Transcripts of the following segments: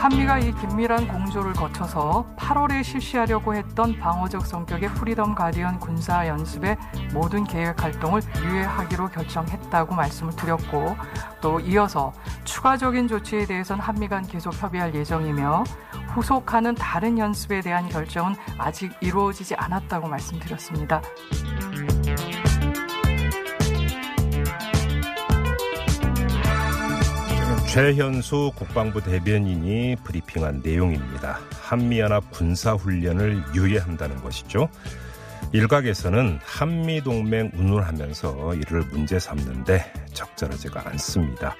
한미가 이 긴밀한 공조를 거쳐서 8월에 실시하려고 했던 방어적 성격의 프리덤 가디언 군사 연습의 모든 계획 활동을 유예하기로 결정했다고 말씀을 드렸고 또 이어서 추가적인 조치에 대해서는 한미 간 계속 협의할 예정이며 후속하는 다른 연습에 대한 결정은 아직 이루어지지 않았다고 말씀드렸습니다. 최현수 국방부 대변인이 브리핑한 내용입니다. 한미연합 군사훈련을 유예한다는 것이죠. 일각에서는 한미동맹 운운하면서 이를 문제 삼는데 적절하지가 않습니다.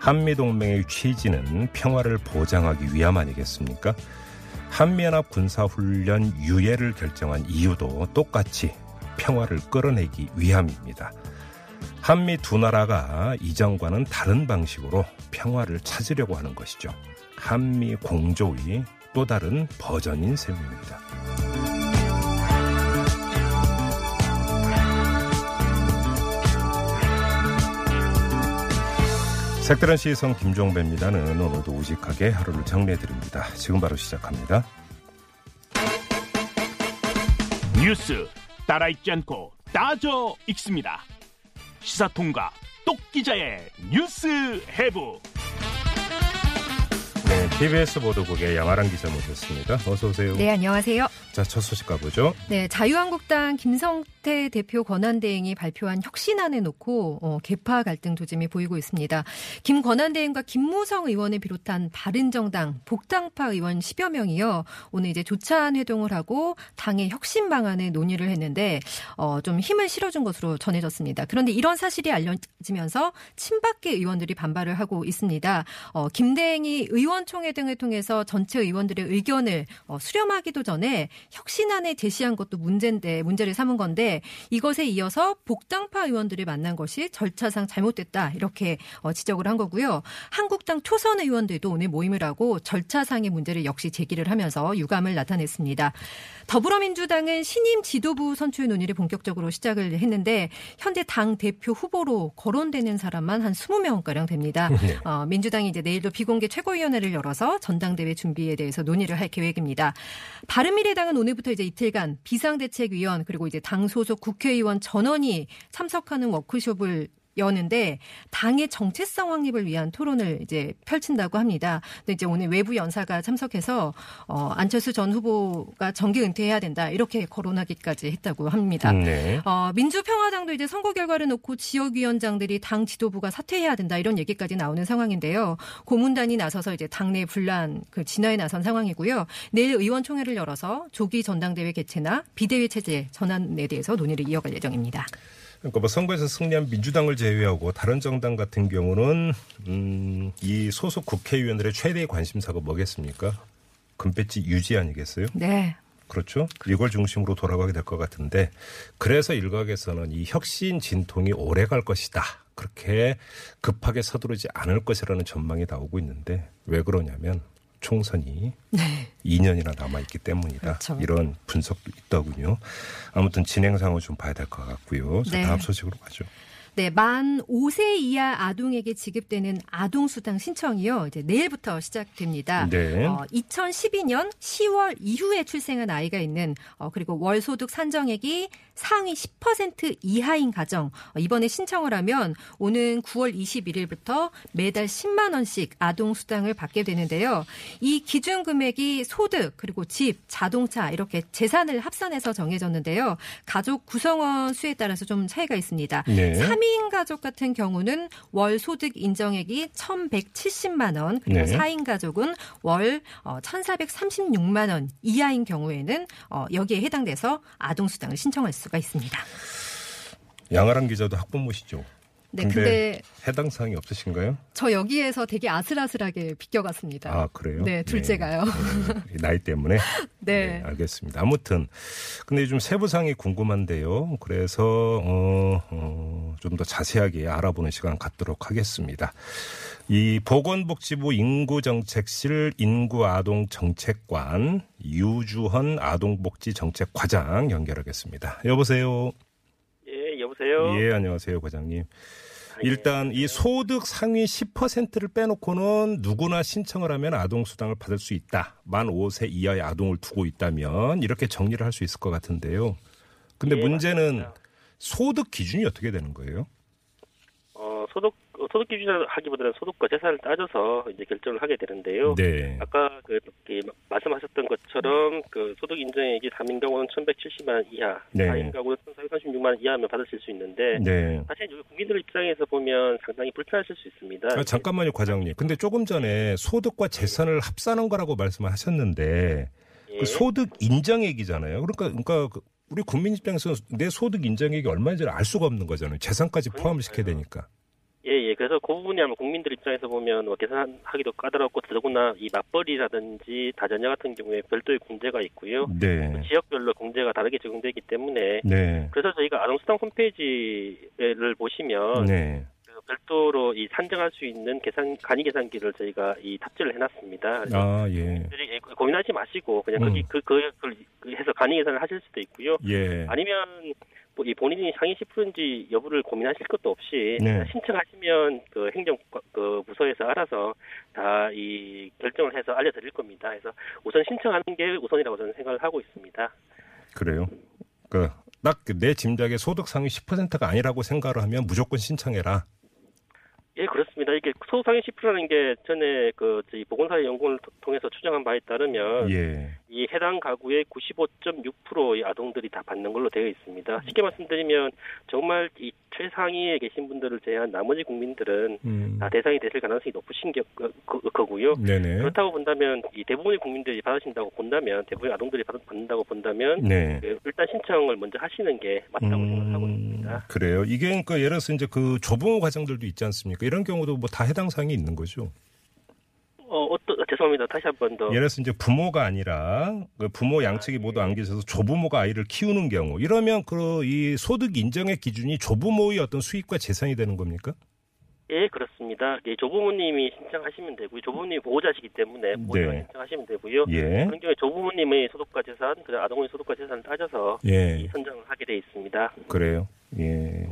한미동맹의 취지는 평화를 보장하기 위함 아니겠습니까? 한미연합 군사훈련 유예를 결정한 이유도 똑같이 평화를 끌어내기 위함입니다. 한미 두 나라가 이전과는 다른 방식으로 평화를 찾으려고 하는 것이죠. 한미 공조의 또 다른 버전인 셈입니다. 색다른 시선 김종배입니다는 오늘도 우직하게 하루를 정리해드립니다. 지금 바로 시작합니다. 뉴스 따라 읽지 않고 따져 읽습니다. 시사통과 똑기자의 뉴스 해부. 네, TBS 보도국의 양아랑 기자 모셨습니다. 어서 오세요. 네, 안녕하세요. 자, 첫 소식 가보죠. 네, 자유한국당 김성 태 대표 권한대행이 발표한 혁신안에 놓고 어, 개파 갈등 조짐이 보이고 있습니다. 김 권한대행과 김무성 의원을 비롯한 바른정당, 복당파 의원 10여 명이요. 오늘 이제 조찬 회동을 하고 당의 혁신 방안에 논의를 했는데 어, 좀 힘을 실어준 것으로 전해졌습니다. 그런데 이런 사실이 알려지면서 친박계 의원들이 반발을 하고 있습니다. 어, 김대행이 의원총회 등을 통해서 전체 의원들의 의견을 어, 수렴하기도 전에 혁신안에 제시한 것도 문제인데 문제를 삼은 건데 이것에 이어서 복당파 의원들을 만난 것이 절차상 잘못됐다 이렇게 어, 지적을 한 거고요. 한국당 초선 의원들도 오늘 모임을 하고 절차상의 문제를 역시 제기를 하면서 유감을 나타냈습니다. 더불어민주당은 신임 지도부 선출 논의를 본격적으로 시작을 했는데 현재 당 대표 후보로 거론되는 사람만 한 20명 가량 됩니다. 네. 어, 민주당이 이제 내일도 비공개 최고위원회를 열어서 전당대회 준비에 대해서 논의를 할 계획입니다. 바른미래당은 오늘부터 이제 이틀간 비상대책위원 그리고 이제 당소 속 국회의원 전원이 참석하는 워크숍을 여는데 당의 정체성 확립을 위한 토론을 이제 펼친다고 합니다. 근데 이제 오늘 외부 연사가 참석해서 어, 안철수 전 후보가 정기 은퇴해야 된다 이렇게 거론하기까지 했다고 합니다. 네. 어, 민주평화당도 이제 선거 결과를 놓고 지역위원장들이 당 지도부가 사퇴해야 된다 이런 얘기까지 나오는 상황인데요. 고문단이 나서서 이제 당내 분란 그 진화에 나선 상황이고요. 내일 의원총회를 열어서 조기 전당대회 개최나 비대위 체제 전환에 대해서 논의를 이어갈 예정입니다. 그러니까 뭐 선거에서 승리한 민주당을 제외하고 다른 정당 같은 경우는 음, 이 소속 국회의원들의 최대의 관심사가 뭐겠습니까? 금배지 유지 아니겠어요? 네. 그렇죠. 이걸 중심으로 돌아가게 될 것 같은데 그래서 일각에서는 이 혁신 진통이 오래 갈 것이다. 그렇게 급하게 서두르지 않을 것이라는 전망이 나오고 있는데 왜 그러냐면 총선이 네. 2년이나 남아 있기 때문이다. 그렇죠. 이런 분석도 있더군요. 아무튼 진행 상황을 좀 봐야 될 것 같고요. 자, 네. 다음 소식으로 가죠. 네, 만 5세 이하 아동에게 지급되는 아동수당 신청이요. 이제 내일부터 시작됩니다. 네. 어, 2012년 10월 이후에 출생한 아이가 있는 어, 그리고 월 소득 산정액이 상위 10% 이하인 가정 어, 이번에 신청을 하면 오는 9월 21일부터 매달 10만 원씩 아동 수당을 받게 되는데요. 이 기준 금액이 소득 그리고 집, 자동차 이렇게 재산을 합산해서 정해졌는데요. 가족 구성원 수에 따라서 좀 차이가 있습니다. 네. 3인 가족 같은 경우는 월 소득 인정액이 1,170만 원, 그리고 네. 4인 가족은 월 어, 1,436만 원 이하인 경우에는 어, 여기에 해당돼서 아동 수당을 신청할 수가 있습니다. 양아랑 기자도 학부모시죠. 네, 근데 근데 해당 사항이 없으신가요? 저 여기에서 되게 아슬아슬하게 비껴갔습니다. 아 그래요? 네, 둘째가요. 네, 나이 때문에. 네. 알겠습니다. 아무튼 근데 좀 세부상이 궁금한데요. 그래서 어, 어, 좀 더 자세하게 알아보는 시간 갖도록 하겠습니다. 이 보건복지부 인구정책실 인구아동정책관 유주헌 아동복지정책과장 연결하겠습니다. 여보세요. 예, 여보세요. 예, 안녕하세요, 과장님. 아, 일단 이 소득 상위 10%를 빼놓고는 누구나 신청을 하면 아동 수당을 받을 수 있다. 만 5세 이하의 아동을 두고 있다면 이렇게 정리를 할 수 있을 것 같은데요. 근데 예, 문제는 맞습니다. 소득 기준이 어떻게 되는 거예요? 어, 소득 어, 소득 기준을 하기보다는 소득과 재산을 따져서 이제 결정을 하게 되는데요. 네. 아까 그, 그 말씀하셨던 것처럼 그 소득 인정액이 3인 경우는 1,170만 원 이하, 네. 4인 경우는 1,436만 원 이하면 받으실 수 있는데 네. 사실 국민들 입장에서 보면 상당히 불편하실 수 있습니다. 아, 잠깐만요, 과장님. 근데 조금 전에 소득과 재산을 합산한 거라고 말씀을 하셨는데 예. 그 소득 인정액이잖아요. 그러니까 그러니까 그 우리 국민 입장에서 내 소득 인정액이 얼마인지를 알 수가 없는 거잖아요. 재산까지 포함을 시켜야 되니까. 예, 예. 그래서 그 부분이 아마 국민들 입장에서 보면 뭐 계산하기도 까다롭고 더더구나 이 맞벌이라든지 다자녀 같은 경우에 별도의 공제가 있고요. 네. 지역별로 공제가 다르게 적용되기 때문에 네. 그래서 저희가 아동수당 홈페이지를 보시면 네. 그 별도로 이 산정할 수 있는 계산 간이 계산기를 저희가 이 탑재를 해놨습니다. 아, 예. 분들이 고민하지 마시고 그냥 음. 거기 그, 그, 그, 그 해서 간이 계산을 하실 수도 있고요. 예. 아니면 뭐 이 본인이 상위 10%인지 여부를 고민하실 것도 없이 네. 신청하시면 그 행정 그 부서에서 알아서 다 이 결정을 해서 알려드릴 겁니다. 그래서 우선 신청하는 게 우선이라고 저는 생각을 하고 있습니다. 그래요. 그, 딱 내 짐작에 소득 상위 10%가 아니라고 생각을 하면 무조건 신청해라. 예, 그렇습니다. 이게 소상위 10%라는 게 전에 그 보건사회 통- 통해서 추정한 바에 따르면 예. 이 해당 가구의 95.6%의 아동들이 다 받는 걸로 되어 있습니다. 쉽게 말씀드리면 정말 이 최상위에 계신 분들을 제외한 나머지 국민들은 음. 다 대상이 되실 가능성이 높으신 게, 그, 그, 거고요. 네네. 그렇다고 본다면 이 대부분의 국민들이 받으신다고 본다면 대부분의 아동들이 받, 받는다고 본다면 네. 그 일단 신청을 먼저 하시는 게 맞다고 생각하고 있습니다. 그래요. 이게 그러니까 예를 들어서 이제 그 조봉 과정들도 있지 않습니까? 이런 경우도 뭐 다 해당 사항이 있는 거죠. 어, 어떠, 죄송합니다. 다시 한 번 더. 예를 들어서 이제 부모가 아니라 그 부모 양측이 모두 안 계셔서 조부모가 아이를 키우는 경우 이러면 그 이 소득 인정의 기준이 조부모의 어떤 수입과 재산이 되는 겁니까? 예, 그렇습니다. 예, 조부모님이 신청하시면 되고요. 조부모님이 보호자시기 때문에 보호자가 네. 신청하시면 되고요. 예. 그런 경우에 조부모님의 소득과 재산, 그리고 아동의 소득과 재산을 따져서 이 예. 선정을 하게 돼 있습니다. 그래요. 예.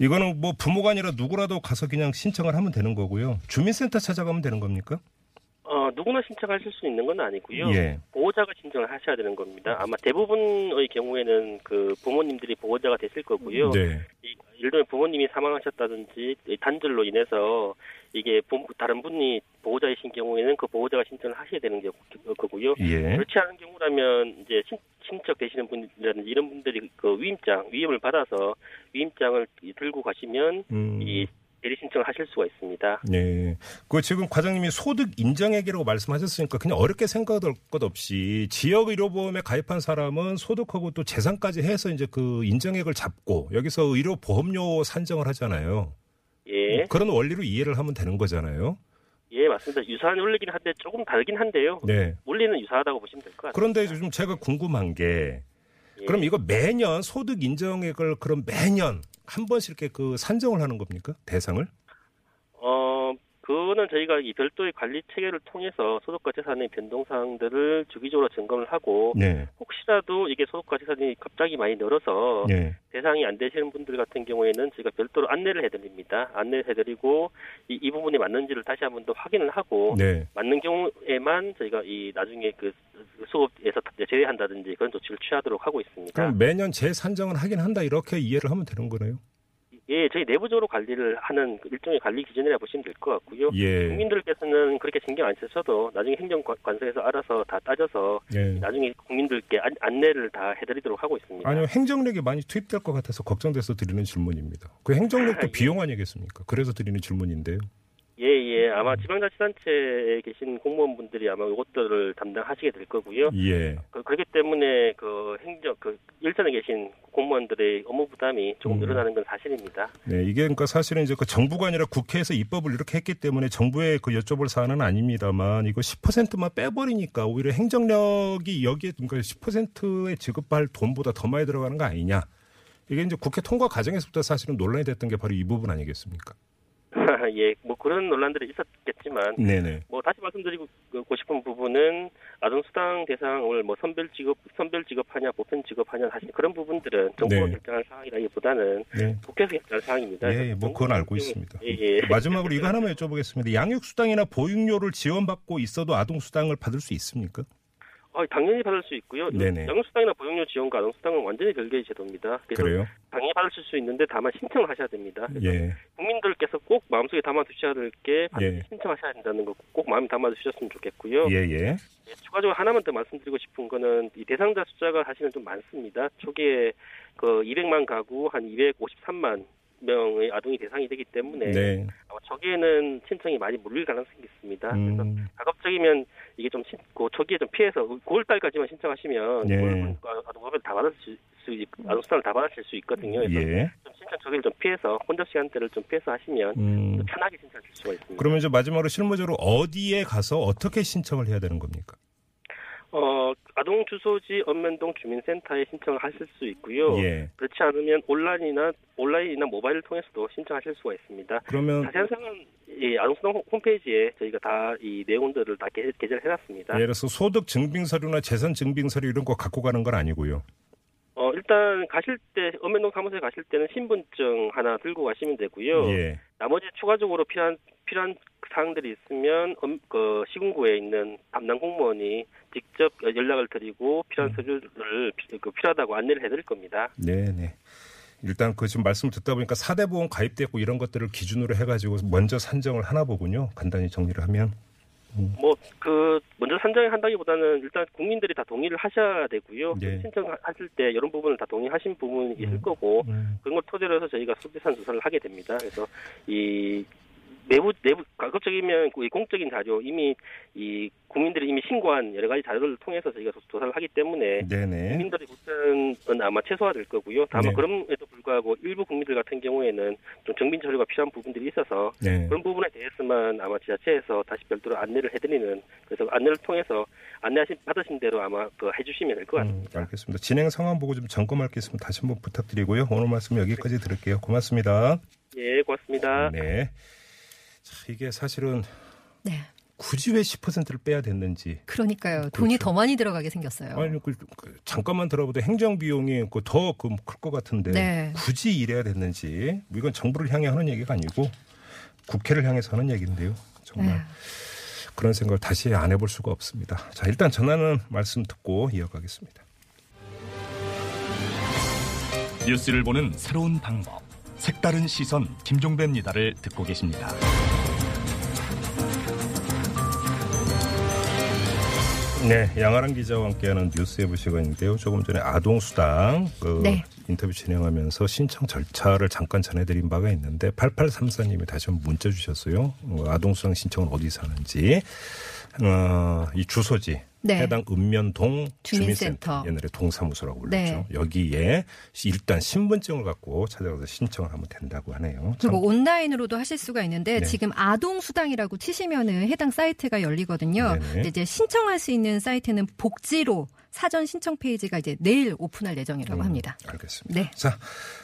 이거는 뭐 부모가 아니라 누구라도 가서 그냥 신청을 하면 되는 거고요. 주민센터 찾아가면 되는 겁니까? 어, 누구나 신청하실 수 있는 건 아니고요. 예. 보호자가 신청을 하셔야 되는 겁니다. 아마 대부분의 경우에는 그 부모님들이 보호자가 되실 거고요. 네. 이, 예를 들면 부모님이 사망하셨다든지 이 단절로 인해서 이게 부- 다른 분이 보호자이신 경우에는 그 보호자가 신청을 하셔야 되는 게 거고요. 예. 그렇지 않은 경우라면 이제 신, 친척 되시는 분이라든지 이런 분들이 그 위임장 위임을 받아서 위임장을 들고 가시면 음. 이 대리 신청을 하실 수가 있습니다. 네. 그 지금 과장님이 소득 인정액이라고 말씀하셨으니까 그냥 어렵게 생각할 것 없이 지역 의료보험에 가입한 사람은 소득하고 또 재산까지 해서 이제 그 인정액을 잡고 여기서 의료 보험료 산정을 하잖아요. 예, 그런 원리로 이해를 하면 되는 거잖아요. 예 맞습니다. 유사한 원리긴 한데 조금 다르긴 한데요. 네. 원리는 유사하다고 보시면 될 것 같습니다. 그런데 좀 제가 궁금한 게 예. 그럼 이거 매년 소득 인정액을 그럼 매년 한 번씩 이렇게 그 산정을 하는 겁니까? 대상을? 어, 그거는 저희가 이 별도의 관리 체계를 통해서 소득과 재산의 변동 사항들을 주기적으로 점검을 하고 네. 혹시라도 이게 소득과 재산이 갑자기 많이 늘어서 네. 대상이 안 되시는 분들 같은 경우에는 저희가 별도로 안내를 해드립니다. 안내를 해드리고 이, 이 부분이 맞는지를 다시 한 번 더 확인을 하고 네. 맞는 경우에만 저희가 이 나중에 그 수업에서 제외한다든지 그런 조치를 취하도록 하고 있습니다. 그럼 매년 재산정을 하긴 한다 이렇게 이해를 하면 되는 거네요. 예, 저희 내부적으로 관리를 하는 그 일종의 관리 기준이라 보시면 될 것 같고요. 예. 국민들께서는 그렇게 신경 안 쓰셔도 나중에 행정관서에서 알아서 다 따져서 예. 나중에 국민들께 안, 안내를 다 해드리도록 하고 있습니다. 아니요, 행정력이 많이 투입될 것 같아서 걱정돼서 드리는 질문입니다. 그 행정력도 예. 비용 아니겠습니까? 그래서 드리는 질문인데요. 예, 예, 아마 지방자치단체에 계신 공무원분들이 아마 이것들을 담당하시게 될 거고요. 예. 그, 그렇기 때문에 그 행정 그 일선에 계신 공무원들의 업무 부담이 조금 음. 늘어나는 건 사실입니다. 네, 이게 그러니까 사실은 이제 그 정부가 아니라 국회에서 입법을 이렇게 했기 때문에 정부에 그 여쭤볼 사안은 아닙니다만 이거 10%만 빼버리니까 오히려 행정력이 여기에 그러니까 10%에 지급할 돈보다 더 많이 들어가는 거 아니냐. 이게 이제 국회 통과 과정에서부터 사실은 논란이 됐던 게 바로 이 부분 아니겠습니까? 예, 뭐 그런 논란들이 있었겠지만 네네. 뭐 다시 말씀드리고 싶은 부분은 아동 수당 대상을 뭐 선별 지급 선별 지급하냐 보편 지급하냐 사실 그런 부분들은 정부가 네. 결정할 사항이라기보다는 네. 국회에서 결정할 사항입니다. 예, 뭐 그건 알고 있습니다. 예, 예. 마지막으로 이거 하나만 여쭤보겠습니다. 양육 수당이나 보육료를 지원받고 있어도 아동 수당을 받을 수 있습니까? 어, 당연히 받을 수 있고요. 네네. 양육수당이나 보육료 지원과 아동수당은 완전히 별개의 제도입니다. 그래서 그래요? 당연히 받으실 수 있는데 다만 신청을 하셔야 됩니다. 그래서 예. 국민들께서 꼭 마음속에 담아 두셔야 될게 예. 신청하셔야 된다는 거 꼭 마음에 담아 두셨으면 좋겠고요. 예, 예. 예, 추가적으로 하나만 더 말씀드리고 싶은 거는 이 대상자 숫자가 사실은 좀 많습니다. 초기에 그 200만 가구 한 253만 명의 아동이 대상이 되기 때문에 네. 아마 저기에는 신청이 많이 몰릴 가능성이 있습니다. 그래서 음, 가급적이면 이게 좀 신, 그 초기에 좀 피해서 9월달까지만 신청하시면 예. 네. 아동법을 다 받으실 수 있, 아동수당을 다 받으실 수 있거든요. 그래서 예. 좀 신청 초기를 좀 피해서 혼잡 시간대를 좀 피해서 하시면 음. 편하게 신청하실 수가 있습니다. 그러면 이제 마지막으로 실무적으로 어디에 가서 어떻게 신청을 해야 되는 겁니까? 어, 아동 주소지 읍면동 주민센터에 신청을 하실 수 있고요. 예. 그렇지 않으면 온라인이나 온라인이나 모바일을 통해서도 신청하실 수가 있습니다. 그러면 자세한 사항은 이 아동수당 홈- 홈페이지에 저희가 다 이 내용들을 다 게, 게재를 해놨습니다. 예를 들어서 소득 증빙 서류나 재산 증빙 서류 이런 거 갖고 가는 건 아니고요. 어, 일단 가실 때 읍면동 사무소에 가실 때는 신분증 하나 들고 가시면 되고요. 예. 나머지 추가적으로 필요한 필요한 사항들이 있으면 음, 그 시군구에 있는 담당 공무원이 직접 연락을 드리고 필요한 서류를 피- 그 필요하다고 안내를 해드릴 겁니다. 네, 네. 일단 그 지금 말씀을 듣다 보니까 사대 보험 가입됐고 이런 것들을 기준으로 해가지고 먼저 산정을 하나 보군요. 간단히 정리를 하면. 뭐 그 먼저 산정을 한다기보다는 일단 국민들이 다 동의를 하셔야 되고요. 예. 신청하실 때 이런 부분을 다 동의하신 부분이 있을 거고 음. 그런 걸 토대로 해서 저희가 수비산 조사를 하게 됩니다. 그래서 이 내부 내부 가급적이면 이 공적인 자료 이미 이 국민들이 이미 신고한 여러 가지 자료를 통해서 저희가 조- 조사를 하기 때문에 네네. 국민들의 불편은 아마 최소화될 거고요. 다만 네. 그럼에도 불구하고 일부 국민들 같은 경우에는 좀 정빈 처리가 필요한 부분들이 있어서 네. 그런 부분에 대해서만 아마 지자체에서 다시 별도로 안내를 해드리는 그래서 안내를 통해서 안내하신 받으신 대로 아마 그 해주시면 될것 음, 같습니다. 알겠습니다. 진행 상황 보고 좀 점검할 게 있으면 다시 한번 부탁드리고요. 오늘 말씀 여기까지 들을게요. 고맙습니다. 예, 고맙습니다. 네. 자, 이게 사실은 네. 굳이 왜 10%를 빼야 됐는지. 그러니까요. 돈이 그렇죠. 더 많이 들어가게 생겼어요. 아니, 그, 그 잠깐만 들어보도 행정 비용이 그 더클 것 같은데 네. 굳이 이래야 됐는지 뭐 이건 정부를 향해 하는 얘기가 아니고 국회를 향해서 하는 얘기인데요. 정말 네. 그런 생각을 다시 안 해볼 수가 없습니다. 자, 일단 전하는 말씀 듣고 이어가겠습니다. 뉴스를 보는 새로운 방법. 색다른 시선 김종배입니다를 듣고 계십니다. 네, 양아랑 기자와 함께하는 뉴스에브 시간인데요. 조금 전에 아동수당 그 네. 인터뷰 진행하면서 신청 절차를 잠깐 전해드린 바가 있는데 8834님이 다시 한번 문자 주셨어요. 어, 아동수당 신청은 어디서 하는지 어, 이 주소지 네. 해당 읍면동 주민센터. 주민센터 옛날에 동사무소라고 불렀죠. 네. 여기에 일단 신분증을 갖고 찾아가서 신청을 하면 된다고 하네요. 그리고 온라인으로도 하실 수가 있는데 네. 지금 아동 수당이라고 치시면은 해당 사이트가 열리거든요. 이제 신청할 수 있는 사이트는 복지로 사전 신청 페이지가 이제 내일 오픈할 예정이라고 음, 합니다. 알겠습니다. 네. 자,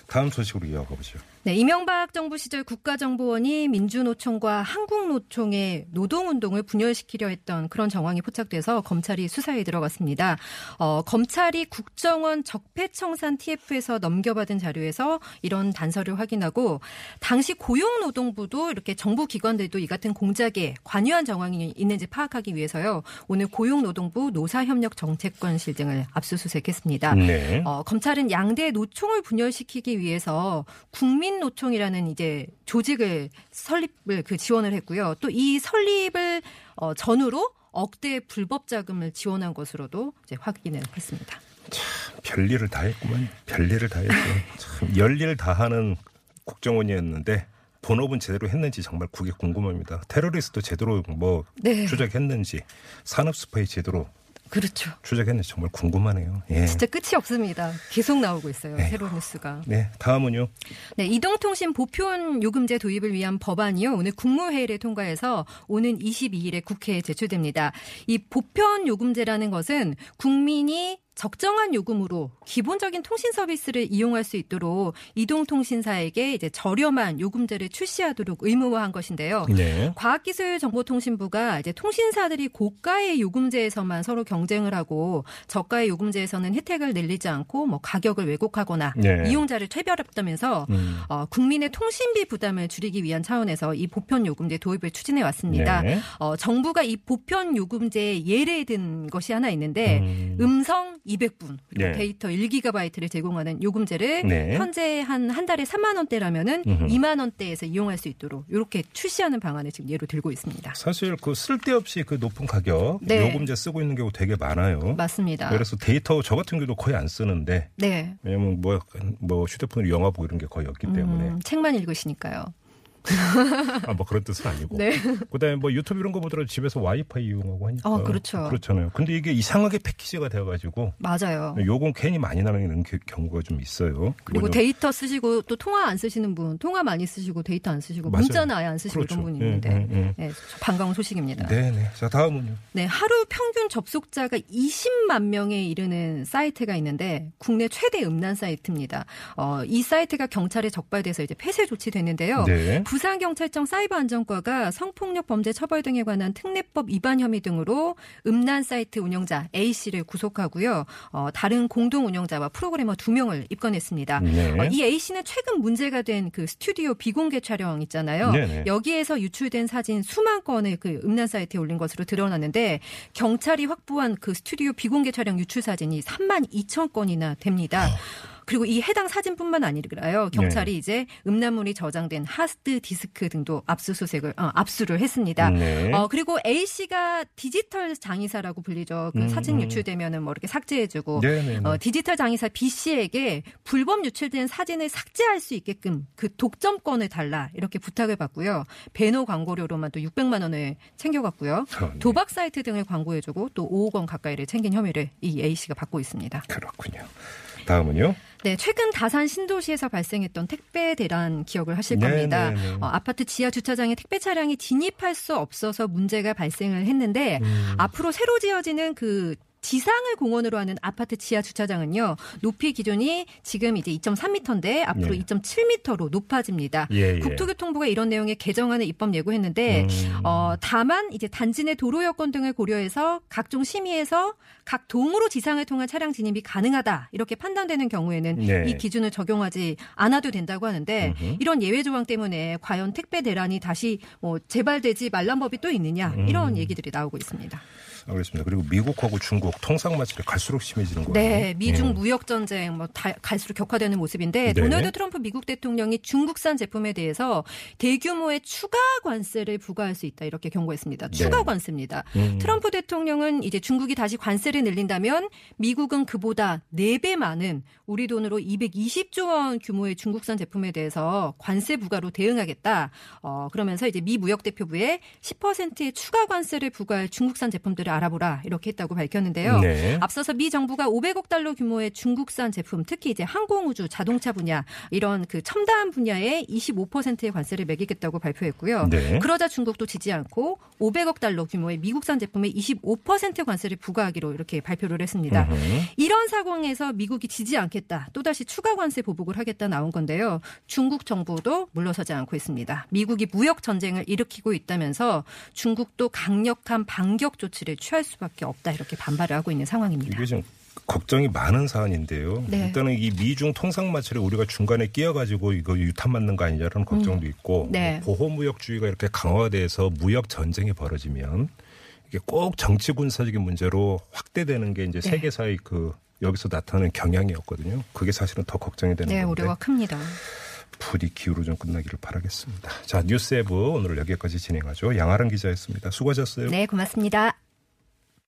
다음 소식으로 이어가 보죠. 네, 이명박 정부 시절 국가정보원이 민주노총과 한국노총의 노동운동을 분열시키려 했던 그런 정황이 포착돼서 검찰이 수사에 들어갔습니다. 어, 검찰이 국정원 적폐청산 TF에서 넘겨받은 자료에서 이런 단서를 확인하고 당시 고용노동부도 이렇게 정부 기관들도 이 같은 공작에 관여한 정황이 있는지 파악하기 위해서요. 오늘 고용노동부 노사협력 정책관 실 등을 압수수색했습니다. 네. 어, 검찰은 양대 노총을 분열시키기 위해서 국민노총이라는 이제 조직을 설립을 그 지원을 했고요. 또 이 설립을 어, 전후로 억대 불법 자금을 지원한 것으로도 이제 확인을 했습니다. 별일을 다 했구만. 별일을 다 했어요. 참 열일 다 하는 국정원이었는데 본업은 제대로 했는지 정말 그게 궁금합니다. 테러리스트 제대로 뭐 네. 추적했는지 산업 스파이 제대로 그렇죠. 추적했는지 정말 궁금하네요. 예. 진짜 끝이 없습니다. 계속 나오고 있어요. 에휴. 새로운 뉴스가. 네, 다음은요. 네, 이동통신 보편 요금제 도입을 위한 법안이요. 오늘 국무회의를 통과해서 오는 22일에 국회에 제출됩니다. 이 보편 요금제라는 것은 국민이 적정한 요금으로 기본적인 통신 서비스를 이용할 수 있도록 이동통신사에게 이제 저렴한 요금제를 출시하도록 의무화한 것인데요. 네. 과학기술정보통신부가 이제 통신사들이 고가의 요금제에서만 서로 경쟁을 하고 저가의 요금제에서는 혜택을 늘리지 않고 뭐 가격을 왜곡하거나 네. 이용자를 차별했다면서 음. 어, 국민의 통신비 부담을 줄이기 위한 차원에서 이 보편 요금제 도입을 추진해 왔습니다. 네. 어, 정부가 이 보편 요금제에 예를 든 것이 하나 있는데 음. 음성 200분 그리고 네. 데이터 1기가바이트를 제공하는 요금제를 네. 현재 한 한 달에 3만 원대라면은 음흠. 2만 원대에서 이용할 수 있도록 이렇게 출시하는 방안을 지금 예로 들고 있습니다. 사실 그 쓸데없이 그 높은 가격 네. 요금제 쓰고 있는 경우 되게 많아요. 맞습니다. 그래서 데이터 저 같은 경우도 거의 안 쓰는데 네. 왜냐면 뭐, 뭐 휴대폰으로 영화 보고 이런 게 거의 없기 때문에 음, 책만 읽으시니까요. 아, 뭐 그런 뜻은 아니고. 네. 그다음에 뭐 유튜브 이런 거 보더라도 집에서 와이파이 이용하고 하니까. 어, 그렇죠. 그렇잖아요. 근데 이게 이상하게 패키지가 되어가지고 맞아요. 요금 괜히 많이 나는 게- 경우가 좀 있어요. 그리고 데이터 쓰시고 또 통화 안 쓰시는 분, 통화 많이 쓰시고 데이터 안 쓰시고 맞아요. 문자는 아예 안 쓰시고 그렇죠. 이런 분이 예, 있는데 예, 예. 네, 반가운 소식입니다. 네네. 자 다음은요. 네, 하루 평균 접속자가 20만 명에 이르는 사이트가 있는데 국내 최대 음란 사이트입니다. 어, 이 사이트가 경찰에 적발돼서 이제 폐쇄 조치됐는데요. 네. 부산경찰청 사이버안전과가 성폭력 범죄 처벌 등에 관한 특례법 위반 혐의 등으로 음란 사이트 운영자 A 씨를 구속하고요. 어, 다른 공동 운영자와 프로그래머 두 명을 입건했습니다. 네. 어, 이 A 씨는 최근 문제가 된 그 스튜디오 비공개 촬영 있잖아요. 네네. 여기에서 유출된 사진 수만 건을 그 음란 사이트에 올린 것으로 드러났는데 경찰이 확보한 그 스튜디오 비공개 촬영 유출 사진이 3만 2천 건이나 됩니다. 그리고 이 해당 사진뿐만 아니라요. 경찰이 이제 음란물이 저장된 하드 디스크 등도 압수수색을 어, 압수를 했습니다. 네. 어 그리고 A 씨가 디지털 장의사라고 불리죠. 그 음, 사진 음. 유출되면은 뭐 이렇게 삭제해주고 네네. 어, 디지털 장의사 B 씨에게 불법 유출된 사진을 삭제할 수 있게끔 그 독점권을 달라 이렇게 부탁을 받고요. 배너 광고료로만 또 600만 원을 챙겨갔고요. 어, 네. 도박 사이트 등을 광고해주고 또 5억 원 가까이를 챙긴 혐의를 이 A 씨가 받고 있습니다. 그렇군요. 다음은요. 네, 최근 다산 신도시에서 발생했던 택배 대란 기억을 하실 네, 겁니다. 네, 네. 어, 아파트 지하 주차장에 택배 차량이 진입할 수 없어서 문제가 발생을 했는데 음. 앞으로 새로 지어지는 그 지상을 공원으로 하는 아파트 지하 주차장은요 높이 기준이 지금 이제 2.3m인데 앞으로 예. 2.7m로 높아집니다. 예, 예. 국토교통부가 이런 내용의 개정안을 입법 예고했는데 음. 어, 다만 이제 단지 내 도로 여건 등을 고려해서 각종 심의에서 각 동으로 지상을 통한 차량 진입이 가능하다 이렇게 판단되는 경우에는 네. 이 기준을 적용하지 않아도 된다고 하는데 음흠. 이런 예외 조항 때문에 과연 택배 대란이 다시 뭐 재발되지 말란 법이 또 있느냐 음. 이런 얘기들이 나오고 있습니다. 알겠습니다. 그리고 미국하고 중국 통상 마찰이 갈수록 심해지는 거예요. 네, 미중 예. 무역 전쟁 뭐 다- 갈수록 격화되는 모습인데 네. 도널드 트럼프 미국 대통령이 중국산 제품에 대해서 대규모의 추가 관세를 부과할 수 있다 이렇게 경고했습니다. 추가 네. 관세입니다. 음. 트럼프 대통령은 이제 중국이 다시 관세를 늘린다면 미국은 그보다 4배 많은 우리 돈으로 220조 원 규모의 중국산 제품에 대해서 관세 부과로 대응하겠다. 어, 그러면서 이제 미 무역 대표부에 10%의 추가 관세를 부과할 중국산 제품들을 알아보라 이렇게 했다고 밝혔는데요. 네. 앞서서 미 정부가 500억 달러 규모의 중국산 제품, 특히 이제 항공우주, 자동차 분야 이런 그 첨단 분야에 25%의 관세를 매기겠다고 발표했고요. 네. 그러자 중국도 지지 않고 500억 달러 규모의 미국산 제품에 25% 관세를 부과하기로 이렇게 발표를 했습니다. 음흠. 이런 상황에서 미국이 지지 않겠다. 또다시 추가 관세 보복을 하겠다 나온 건데요. 중국 정부도 물러서지 않고 있습니다. 미국이 무역 전쟁을 일으키고 있다면서 중국도 강력한 반격 조치를 취할 수밖에 없다. 이렇게 반발을 하고 있는 상황입니다. 이게 좀 걱정이 많은 사안인데요. 네. 일단은 이 미중 통상 마찰에 우리가 중간에 끼어가지고 이거 유탄 맞는 거 아니냐라는 걱정도 있고 네. 뭐 보호 무역주의가 이렇게 강화돼서 무역 전쟁이 벌어지면 이게 꼭 정치 군사적인 문제로 확대되는 게 이제 네. 세계사의 그 여기서 나타나는 경향이었거든요. 그게 사실은 더 걱정이 되는 네, 건데 우려가 큽니다. 부디 기후로 좀 끝나기를 바라겠습니다. 자 뉴스에브 오늘 여기까지 진행하죠. 양아랑 기자였습니다. 수고하셨어요. 네, 고맙습니다.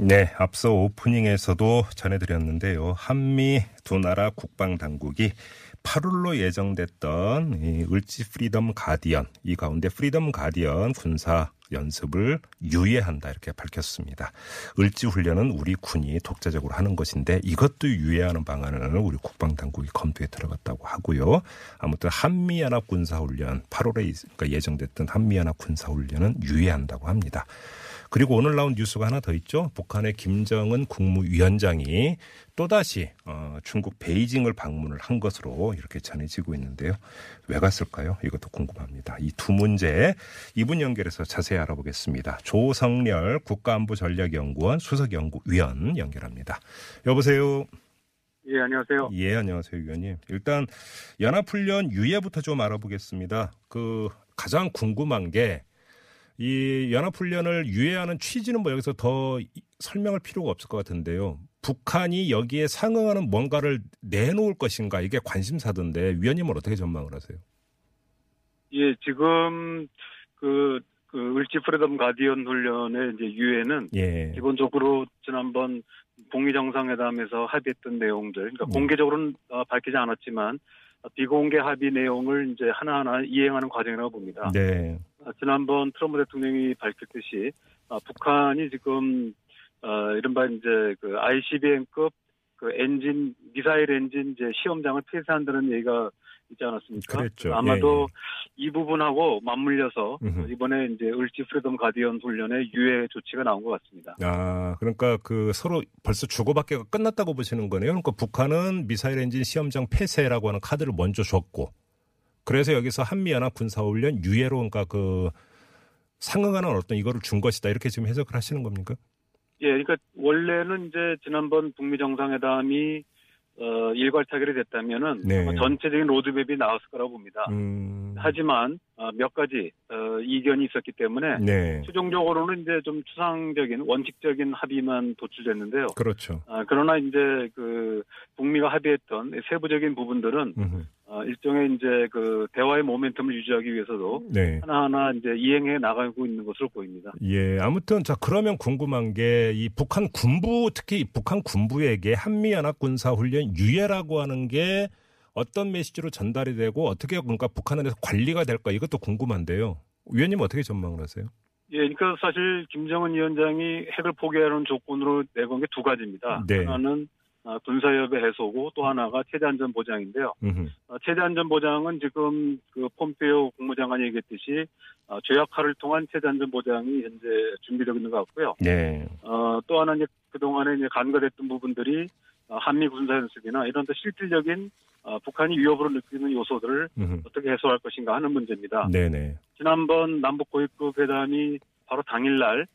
네, 앞서 오프닝에서도 전해드렸는데요. 한미 두 나라 국방 당국이 8월로 예정됐던 이 을지 프리덤 가디언 이 가운데 프리덤 가디언 군사 연습을 유예한다 이렇게 밝혔습니다. 을지 훈련은 우리 군이 독자적으로 하는 것인데 이것도 유예하는 방안을 우리 국방 당국이 검토에 들어갔다고 하고요. 아무튼 한미 연합 군사 훈련 8월에 그러니까 예정됐던 한미 연합 군사 훈련은 유예한다고 합니다. 그리고 오늘 나온 뉴스가 하나 더 있죠. 북한의 김정은 국무위원장이 또다시 어, 중국 베이징을 방문을 한 것으로 이렇게 전해지고 있는데요. 왜 갔을까요? 이것도 궁금합니다. 이 두 문제 이분 연결해서 자세히 알아보겠습니다. 조성렬 국가안보전략연구원 수석연구위원 연결합니다. 여보세요. 예, 안녕하세요. 예, 안녕하세요, 위원님. 일단 연합훈련 유예부터 좀 알아보겠습니다. 그 가장 궁금한 게 이 연합훈련을 유예하는 취지는 뭐 여기서 더 설명할 필요가 없을 것 같은데요. 북한이 여기에 상응하는 뭔가를 내놓을 것인가 이게 관심사던데 위원님은 어떻게 전망을 하세요? 예, 지금 그, 그 을지 프리덤 가디언 훈련의 이제 유예는 예. 기본적으로 지난번 북미 정상회담에서 합의했던 내용들, 그러니까 음. 공개적으로는 어, 밝히지 않았지만 비공개 합의 내용을 이제 하나하나 이행하는 과정이라고 봅니다. 네. 아, 지난번 트럼프 대통령이 밝혔듯이 아, 북한이 지금 어, 이른바 이제 그 ICBM급 그 엔진 미사일 엔진 이제 시험장을 폐쇄한다는 얘기가 있지 않았습니까? 그랬죠. 아마도 이 부분하고 맞물려서 음흠. 이번에 이제 을지 프리덤 가디언 훈련의 유예 조치가 나온 것 같습니다. 아, 그러니까 그 서로 벌써 주고받기가 끝났다고 보시는 거네요. 그러니까 북한은 미사일 엔진 시험장 폐쇄라고 하는 카드를 먼저 줬고, 그래서 여기서 한미연합 군사훈련 유예로 그러니까 그 상응하는 어떤 이거를 준 것이다 이렇게 지금 해석을 하시는 겁니까? 예, 그러니까 원래는 이제 지난번 북미 정상회담이 어, 일괄 타결이 됐다면은 네. 전체적인 로드맵이 나왔을 거라고 봅니다. 음, 하지만 어, 몇 가지 어, 이견이 있었기 때문에 네, 최종적으로는 이제 좀 추상적인 원칙적인 합의만 도출됐는데요. 그렇죠. 아, 그러나 이제 그 북미가 합의했던 세부적인 부분들은 음흠. 어, 일종의 이제 그 대화의 모멘텀을 유지하기 위해서도 네. 하나하나 이제 이행해 나가고 있는 것으로 보입니다. 예, 아무튼 자 그러면 궁금한 게 이 북한 군부 특히 북한 군부에게 한미 연합 군사 훈련 유예라고 하는 게 어떤 메시지로 전달이 되고 어떻게 그러니까 북한 안에서 관리가 될까 이것도 궁금한데요. 위원님 어떻게 전망을 하세요? 예, 그러니까 사실 김정은 위원장이 핵을 포기하는 조건으로 내건 게 두 가지입니다. 네. 하나는 아, 군사협의 해소고 또 하나가 체제안전 보장인데요. 음흠. 어, 체제안전 보장은 지금 그 폼페이오 국무장관이 얘기했듯이 어, 조약화를 통한 체제안전 보장이 현재 준비되고 있는 것 같고요. 네. 어, 또 하나 이제 그동안에 이제 간과됐던 부분들이 어, 한미 군사 연습이나 이런 더 실질적인 어, 북한이 위협으로 느끼는 요소들을 음흠. 어떻게 해소할 것인가 하는 문제입니다. 네네. 지난번 남북 고위급 회담이 바로 당일날 어,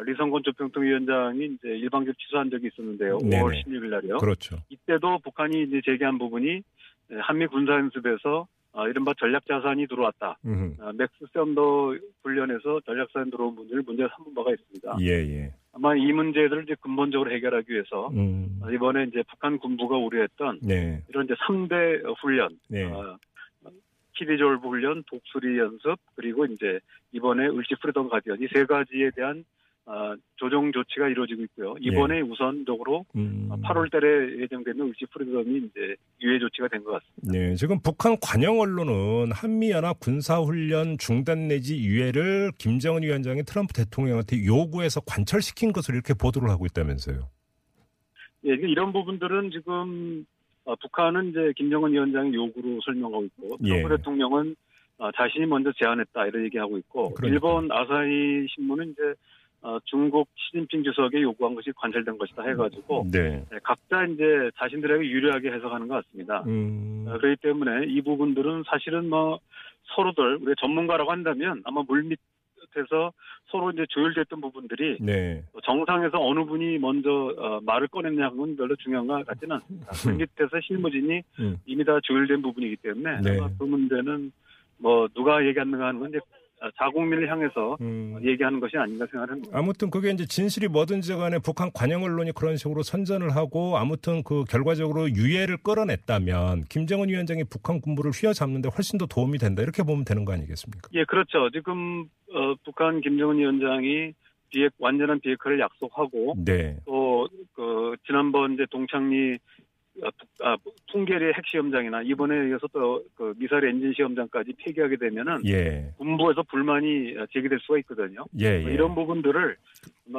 리성건 조평통위원장이 이제 일방적 취소한 적이 있었는데요. 네네. 5월 16일 날이요. 그렇죠. 이때도 북한이 이제 제기한 부분이 에, 한미 군사 연습에서 어, 이른바 전략 자산이 들어왔다. 음흠. 어, 맥스 썬더 훈련에서 전략 자산 들어온 문제를 문제 삼은 바가 있습니다. 예, 예. 아마 이 문제들을 이제 근본적으로 해결하기 위해서 음. 어, 이번에 이제 북한 군부가 우려했던 네. 이런 이제 3대 훈련, 네. 어, 키리졸브 훈련, 독수리 연습, 그리고 이제 이번에 을지 프리덤 가디언 이 세 가지에 대한 어, 조정 조치가 이루어지고 있고요. 이번에 우선적으로 음. 8월 달에 예정되는 을지 프리덤이 이제 유예 조치가 된 것 같습니다. 네, 지금 북한 관영 언론은 한미연합 군사훈련 중단 내지 유예를 김정은 위원장이 트럼프 대통령한테 요구해서 관철시킨 것으로 이렇게 보도를 하고 있다면서요. 예, 이게 이런 부분들은 지금 어, 북한은 이제 김정은 위원장의 요구로 설명하고 있고 트럼프 예. 대통령은 어, 자신이 먼저 제안했다 이런 얘기하고 있고 그러니까요. 일본 아사히 신문은 이제 어, 중국 시진핑 주석이 요구한 것이 관철된 것이다 해가지고 네. 네, 각자 이제 자신들에게 유리하게 해석하는 것 같습니다. 음. 어, 그렇기 때문에 이 부분들은 사실은 뭐 서로들 우리 전문가라고 한다면 아마 물밑에서 서로 이제 조율됐던 부분들이 네. 정상에서 어느 분이 먼저 어, 말을 꺼냈냐는 별로 중요한 것 같지는 않습니다. 그 밑에서 실무진이 음. 이미 다 조율된 부분이기 때문에 네. 아마 그 문제는 뭐 누가 얘기하는가 하는 건 이제 자국민을 향해서 음. 얘기하는 것이 아닌가 생각합니다. 아무튼 그게 이제 진실이 뭐든지 간에 북한 관영 언론이 그런 식으로 선전을 하고 아무튼 그 결과적으로 유해를 끌어냈다면 김정은 위원장이 북한 군부를 휘어잡는데 훨씬 더 도움이 된다 이렇게 보면 되는 거 아니겠습니까? 예, 그렇죠. 지금 어, 북한 김정은 위원장이 비핵 완전한 비핵화를 약속하고 네. 또그 지난번 이제 동창리 아, 북- 아, 풍계리 핵시험장이나 이번에 이어서 또 그 미사일 엔진 시험장까지 폐기하게 되면은 예. 군부에서 불만이 제기될 수가 있거든요. 예, 뭐 예. 이런 부분들을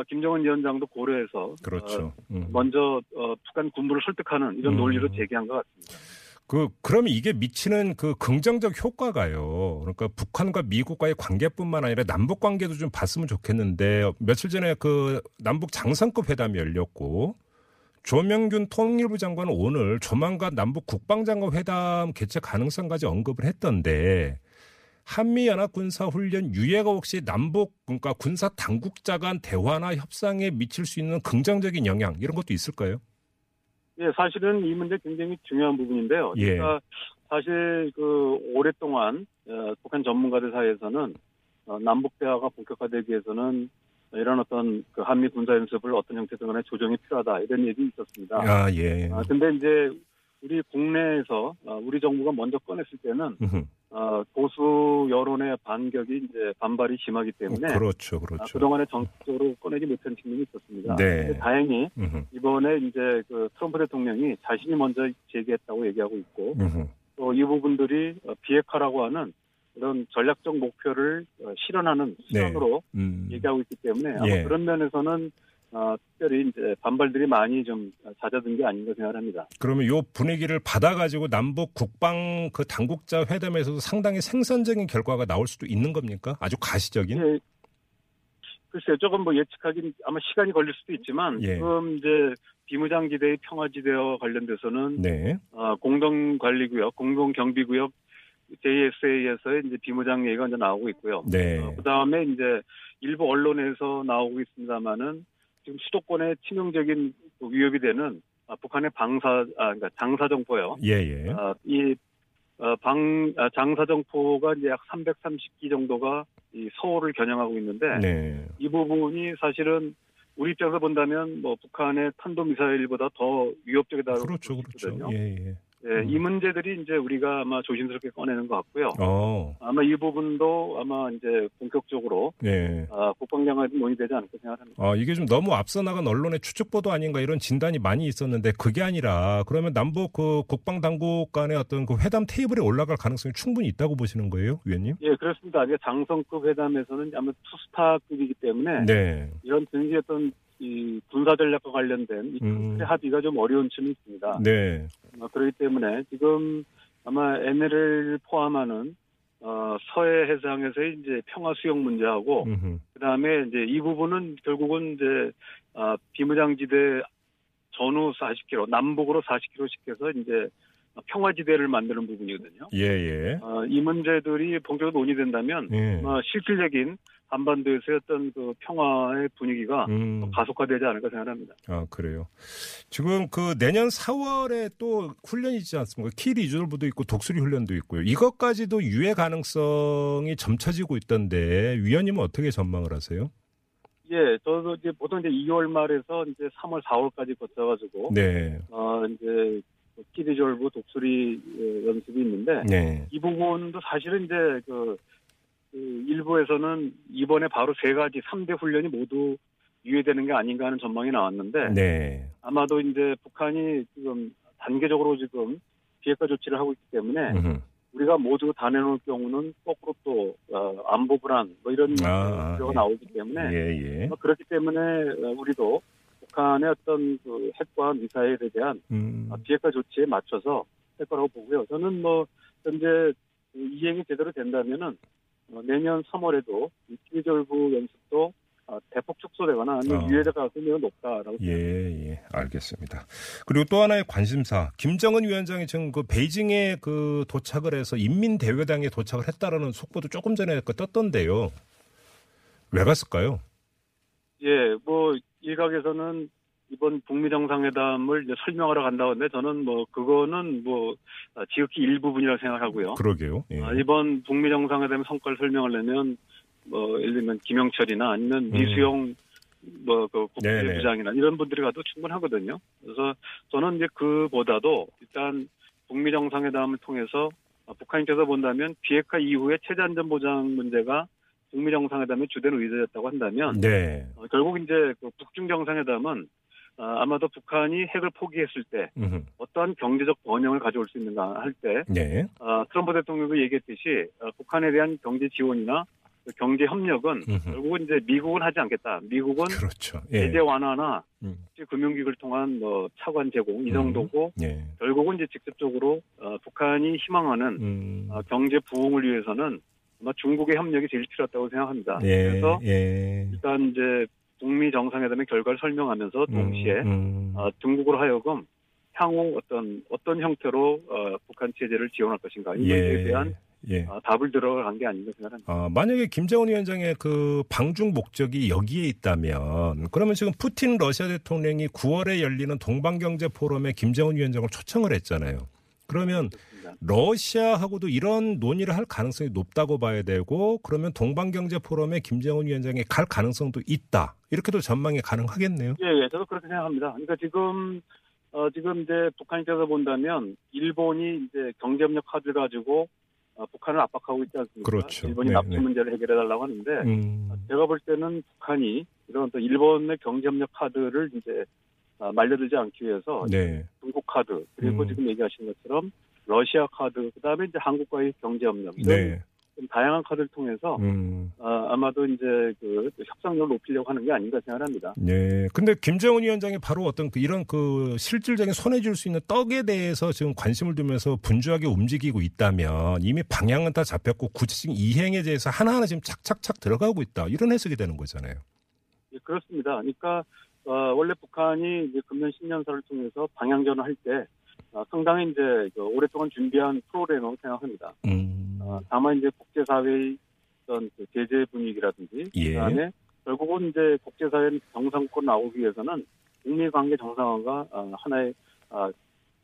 김정은 위원장도 고려해서 어, 그렇죠. 음. 먼저 어, 북한 군부를 설득하는 이런 음. 논리로 제기한 것 같습니다. 그 그러면 이게 미치는 그 긍정적 효과가요. 그러니까 북한과 미국과의 관계뿐만 아니라 남북 관계도 좀 봤으면 좋겠는데 며칠 전에 그 남북 장성급 회담이 열렸고 조명균 통일부 장관은 오늘 조만간 남북 국방장관 회담 개최 가능성까지 언급을 했던데 한미 연합 군사 훈련 유예가 혹시 남북 그러니까 군사 당국자 간 대화나 협상에 미칠 수 있는 긍정적인 영향 이런 것도 있을까요? 예, 사실은 이 문제 굉장히 중요한 부분인데요. 예. 그러니까 사실 그 오랫동안 어, 북한 전문가들 사이에서는 어, 남북 대화가 본격화되기 위해서는 이런 어떤 그 한미 군사 연습을 어떤 형태든 간에 조정이 필요하다 이런 얘기 있었습니다. 아 예. 아, 근데 이제 우리 국내에서 어, 우리 정부가 먼저 꺼냈을 때는. 어, 보수 여론의 반격이 이제 반발이 심하기 때문에 그렇죠, 아, 그렇죠. 그동안에 정식적으로 꺼내지 못한 측면이 있었습니다. 네. 다행히. 이번에 이제 그 트럼프 대통령이 자신이 먼저 제기했다고 얘기하고 있고 음흠. 또이 부분들이 어, 비핵화라고 하는 이런 전략적 목표를 어, 실현하는 수단으로 음. 얘기하고 있기 때문에 아마 예. 그런 면에서는 어, 특별히 이제 반발들이 많이 좀 잦아든 게 아닌가 생각합니다. 그러면 요 분위기를 받아가지고 남북 국방 그 당국자 회담에서도 상당히 생선적인 결과가 나올 수도 있는 겁니까? 아주 가시적인? 예, 글쎄요, 조금 뭐 예측하긴 아마 시간이 걸릴 수도 있지만 예. 지금 이제 비무장지대의 평화지대와 관련돼서는 네. 어, 공동관리구역, 공동경비구역 JSA에서의 이제 비무장 얘기가 이제 나오고 있고요. 네. 그 다음에 이제 일부 언론에서 나오고 있습니다만은 지금 수도권에 치명적인 그 위협이 되는 아, 북한의 방사, 아, 그러니까 장사정포요. 예, 예. 아, 이 어, 방, 아, 장사정포가 이제 약 330기 정도가 이 서울을 겨냥하고 있는데 네. 이 부분이 사실은 우리 입장에서 본다면 뭐 북한의 탄도미사일보다 더 위협적이다고 그렇죠, 그렇죠. 예, 예. 예, 음. 이 문제들이 이제 우리가 아마 조심스럽게 꺼내는 것 같고요. 어, 아마 이 부분도 아마 이제 본격적으로 네. 아, 국방장관이 논의되지 않을까 생각합니다. 아, 이게 좀 너무 앞서 나간 언론의 추측 보도 아닌가 이런 진단이 많이 있었는데 그게 아니라 그러면 남북 그 국방 당국 간의 어떤 그 회담 테이블에 올라갈 가능성이 충분히 있다고 보시는 거예요, 위원님? 예, 그렇습니다. 이게 장성급 회담에서는 아마 투스타급이기 때문에 네. 이런 등지 어떤 이 군사 전략과 관련된 이 음. 합의가 좀 어려운 층이 있습니다. 네. 어, 그렇기 때문에 지금 아마 NL을 포함하는 어, 서해 해상에서의 이제 평화 수용 문제하고 음흠. 그다음에 이제 이 부분은 결국은 이제 아, 비무장지대 전후 40km, 남북으로 40km씩 해서 이제 평화지대를 만드는 부분이거든요. 예, 예. 어, 이 문제들이 본격적으로 논의된다면 예. 어, 실질적인 한반도에서의 어떤 그 평화의 분위기가 음. 가속화되지 않을까 생각합니다. 아, 그래요. 지금 그 내년 4월에 또 훈련이 있지 않습니까? 키 리졸브도 있고 독수리 훈련도 있고요. 이것까지도 유예 가능성이 점쳐지고 있던데 위원님은 어떻게 전망을 하세요? 예, 저도 이제 보통 이제 2월 말에서 이제 3월, 4월까지 거쳐가지고 네. 어 이제 키리졸브 독수리 예, 연습이 있는데 네. 이 부분도 사실은 이제 그, 그 일부에서는 이번에 바로 세 가지 3대 훈련이 모두 유예되는 게 아닌가 하는 전망이 나왔는데 네. 아마도 이제 북한이 지금 단계적으로 지금 비핵화 조치를 하고 있기 때문에 음흠. 우리가 모두 다 내놓을 경우는 거꾸로 또 어, 안보 불안 뭐 이런 아, 우려가 예. 나오기 때문에 예, 예. 어, 그렇기 때문에 어, 우리도 북한의 어떤 그 핵과 미사일에 대한 음. 어, 비핵화 조치에 맞춰서 할 거라고 보고요. 저는 뭐 현재 그 이행이 제대로 된다면은 어, 내년 3월에도 이 키리졸브 연습도 어, 대폭 축소되거나 아니면 어. 유예될 가능성이 매우 높다라고 예, 예, 알겠습니다. 그리고 또 하나의 관심사, 김정은 위원장이 지금 그 베이징에 그 도착을 해서 인민대회당에 도착을 했다라는 속보도 조금 전에 그 떴던데요. 왜 갔을까요? 예, 뭐 일각에서는 이번 북미 정상회담을 설명하러 간다고 하는데 저는 뭐 그거는 뭐 아, 지극히 일부분이라고 생각하고요. 그러게요. 예. 아, 이번 북미 정상회담 성과를 설명하려면 뭐 예를 들면 김영철이나 아니면 음. 미수용 뭐그 네네. 국회부장이나 이런 분들이 가도 충분하거든요. 그래서 저는 이제 그보다도 일단 북미 정상회담을 통해서 아, 북한 입장에서 본다면 비핵화 이후에 체제 안전 보장 문제가 북미 정상회담의 주된 의제였다고 한다면 네. 어, 결국 이제 그 북중 정상회담은 아, 아마도 북한이 핵을 포기했을 때 음흠. 어떠한 경제적 번영을 가져올 수 있는가 할때 네. 아, 트럼프 대통령도 얘기했듯이 어, 북한에 대한 경제 지원이나 그 경제 협력은 음흠. 결국은 이제 미국은 하지 않겠다. 미국은 그렇죠. 예. 제재 완화나 음. 금융기구를 통한 뭐 차관 제공 이 정도고 예. 결국은 이제 직접적으로 어, 북한이 희망하는 음. 어, 경제 부흥을 위해서는 아마 중국의 협력이 제일 필요하다고 생각합니다. 예. 그래서 예. 일단 이제 북미 정상회담의 결과를 설명하면서 동시에 음, 음. 어, 중국으로 하여금 향후 어떤 어떤 형태로 어, 북한 체제를 지원할 것인가 이거에 대한 예. 어, 답을 들어간 게 아닌가 생각합니다. 아, 만약에 김정은 위원장의 그 방중 목적이 여기에 있다면 그러면 지금 푸틴 러시아 대통령이 9월에 열리는 동방경제 포럼에 김정은 위원장을 초청을 했잖아요. 그러면. 러시아하고도 이런 논의를 할 가능성이 높다고 봐야 되고 그러면 동방경제 포럼에 김정은 위원장이 갈 가능성도 있다. 이렇게도 전망이 가능하겠네요. 예, 예, 저도 그렇게 생각합니다. 그러니까 지금 어, 지금 이제 북한 입장에서 본다면 일본이 이제 경제협력 카드를 가지고 어, 북한을 압박하고 있지 않습니까? 그렇죠. 일본이 네, 납치 네. 문제를 해결해 달라고 하는데 음. 제가 볼 때는 북한이 이런 또 일본의 경제협력 카드를 이제 어, 말려들지 않기 위해서 네. 중국 카드 그리고 음. 지금 얘기하신 것처럼 러시아 카드 그 다음에 이제 한국과의 경제협력 이런 네. 좀 다양한 카드를 통해서 음. 어, 아마도 이제 그 협상력을 높이려고 하는 게 아닌가 생각합니다. 네. 근데 김정은 위원장이 바로 어떤 그 이런 그 실질적인 손해 줄 수 있는 떡에 대해서 지금 관심을 두면서 분주하게 움직이고 있다면 이미 방향은 다 잡혔고 구체적인 이행에 대해서 하나하나 지금 착착착 들어가고 있다. 이런 해석이 되는 거잖아요. 예, 그렇습니다. 그러니까 어, 원래 북한이 이제 금년 신년사를 통해서 방향전을 할때 어, 상당히 이제 그 오랫동안 준비한 프로그램이라고 생각합니다. 음. 어, 다만 이제 국제사회의 어떤 그 제재 분위기라든지 예. 그다음에 결국은 이제 국제사회 정상권 나오기 위해서는 북미 관계 정상화가 어, 하나의 아,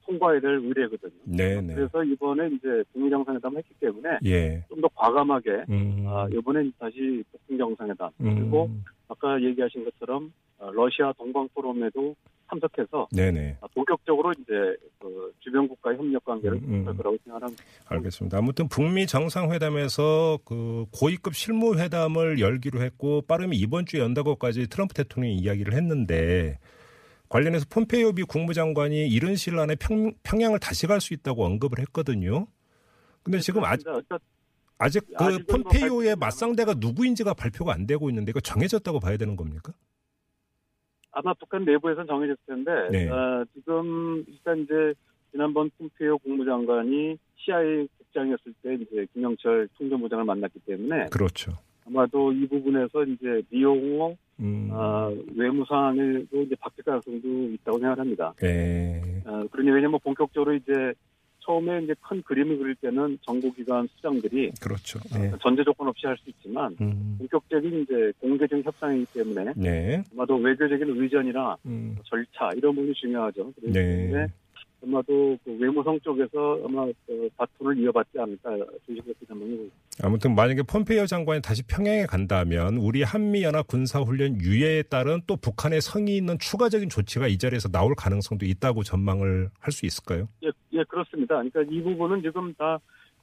통과해야 될 의례거든요. 네, 네. 그래서 이번에 이제 북미 정상회담을 했기 때문에 예. 좀더 과감하게 음. 아, 이번엔 다시 북중 정상회담 음. 그리고 아까 얘기하신 것처럼 어, 러시아 동방 포럼에도 참석해서 네네. 아, 본격적으로 이제 그 주변 국가의 협력 관계를 음, 음. 할 거라고 생각합니다. 알겠습니다. 아무튼 북미 정상회담에서 그 고위급 실무 회담을 열기로 했고 빠르면 이번 주에 연다고까지 트럼프 대통령이 이야기를 했는데 관련해서 폼페이오 미 국무장관이 이른 시일 안에 평, 평양을 다시 갈 수 있다고 언급을 했거든요. 근데 지금 아직, 그러니까 아직 그뭐 폼페이오의 맞상대가 누구인지가 발표가 안 되고 있는데 이거 정해졌다고 봐야 되는 겁니까? 아마 북한 내부에서는 정해졌을 텐데 네. 어, 지금 일단 이제 지난번 폼페이오 국무장관이 CIA 국장이었을 때 이제 김영철 통전부장을 만났기 때문에 그렇죠. 아마도 이 부분에서 이제 미용호 음. 어, 외무 상황에도 이제 바뀔 가능성도 있다고 생각합니다. 예. 어, 그러니 왜냐면 본격적으로 이제 처음에 이제 큰 그림을 그릴 때는 정보기관 수장들이 그렇죠. 예. 전제 조건 없이 할 수 있지만 음. 본격적인 이제 공개적인 협상이기 때문에 네. 아마도 외교적인 의전이나 음. 절차 이런 부분이 중요하죠. 네. 아마도 그 외무성 쪽에서 아마 그 바톤을 이어받지 않을까 조심스럽게 전망해. 아무튼 만약에 폼페이오 장관이 다시 평양에 간다면 우리 한미연합 군사훈련 유예에 따른 또 북한의 성의 있는 추가적인 조치가 이 자리에서 나올 가능성도 있다고 전망을 할 수 있을까요? 예, 예, 그렇습니다. 그러니까 이 부분은 지금 다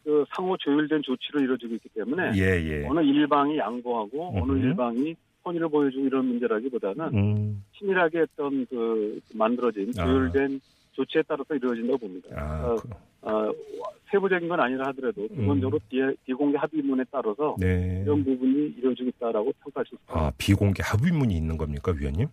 그 상호 조율된 조치로 이루어지고 있기 때문에 예, 예. 어느 일방이 양보하고 어느 음흠. 일방이 선의를 보여주고 이런 문제라기보다는 음. 치밀하게 어떤 그 만들어진 아. 조율된 조치에 따라서 이루어진다고 봅니다. 아, 어, 그, 어, 세부적인 건 아니라 하더라도 기본적으로 비, 비공개 합의문에 따라서 네. 이런 부분이 이루어지고 있다라고 평가할 수 있습니다. 아, 비공개 합의문이 있는 겁니까, 위원님?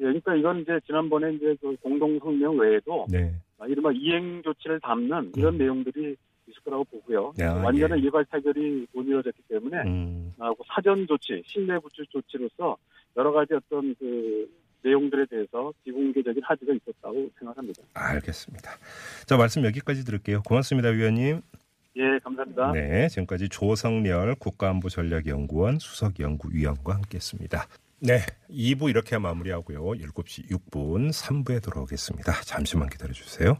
예, 그러니까 이건 이제 지난번에 이제 그 공동 성명 외에도 네. 아, 이른바 이행 조치를 담는 이런 음. 내용들이 있을 거라고 보고요. 야, 완전한 예. 일괄 타결이 못 이루어졌기 때문에 음. 아, 그 사전 조치, 신뢰 구축 조치로서 여러 가지 어떤 그 내용들에 대해서 비공개적인 합의가 있었다고 생각합니다. 알겠습니다. 자, 말씀 여기까지 들을게요. 고맙습니다, 위원님. 예, 감사합니다. 네, 지금까지 조성렬 국가안보전략연구원 수석연구위원과 함께했습니다. 네, 2부 이렇게 마무리하고요. 7시 6분 3부에 돌아오겠습니다. 잠시만 기다려 주세요.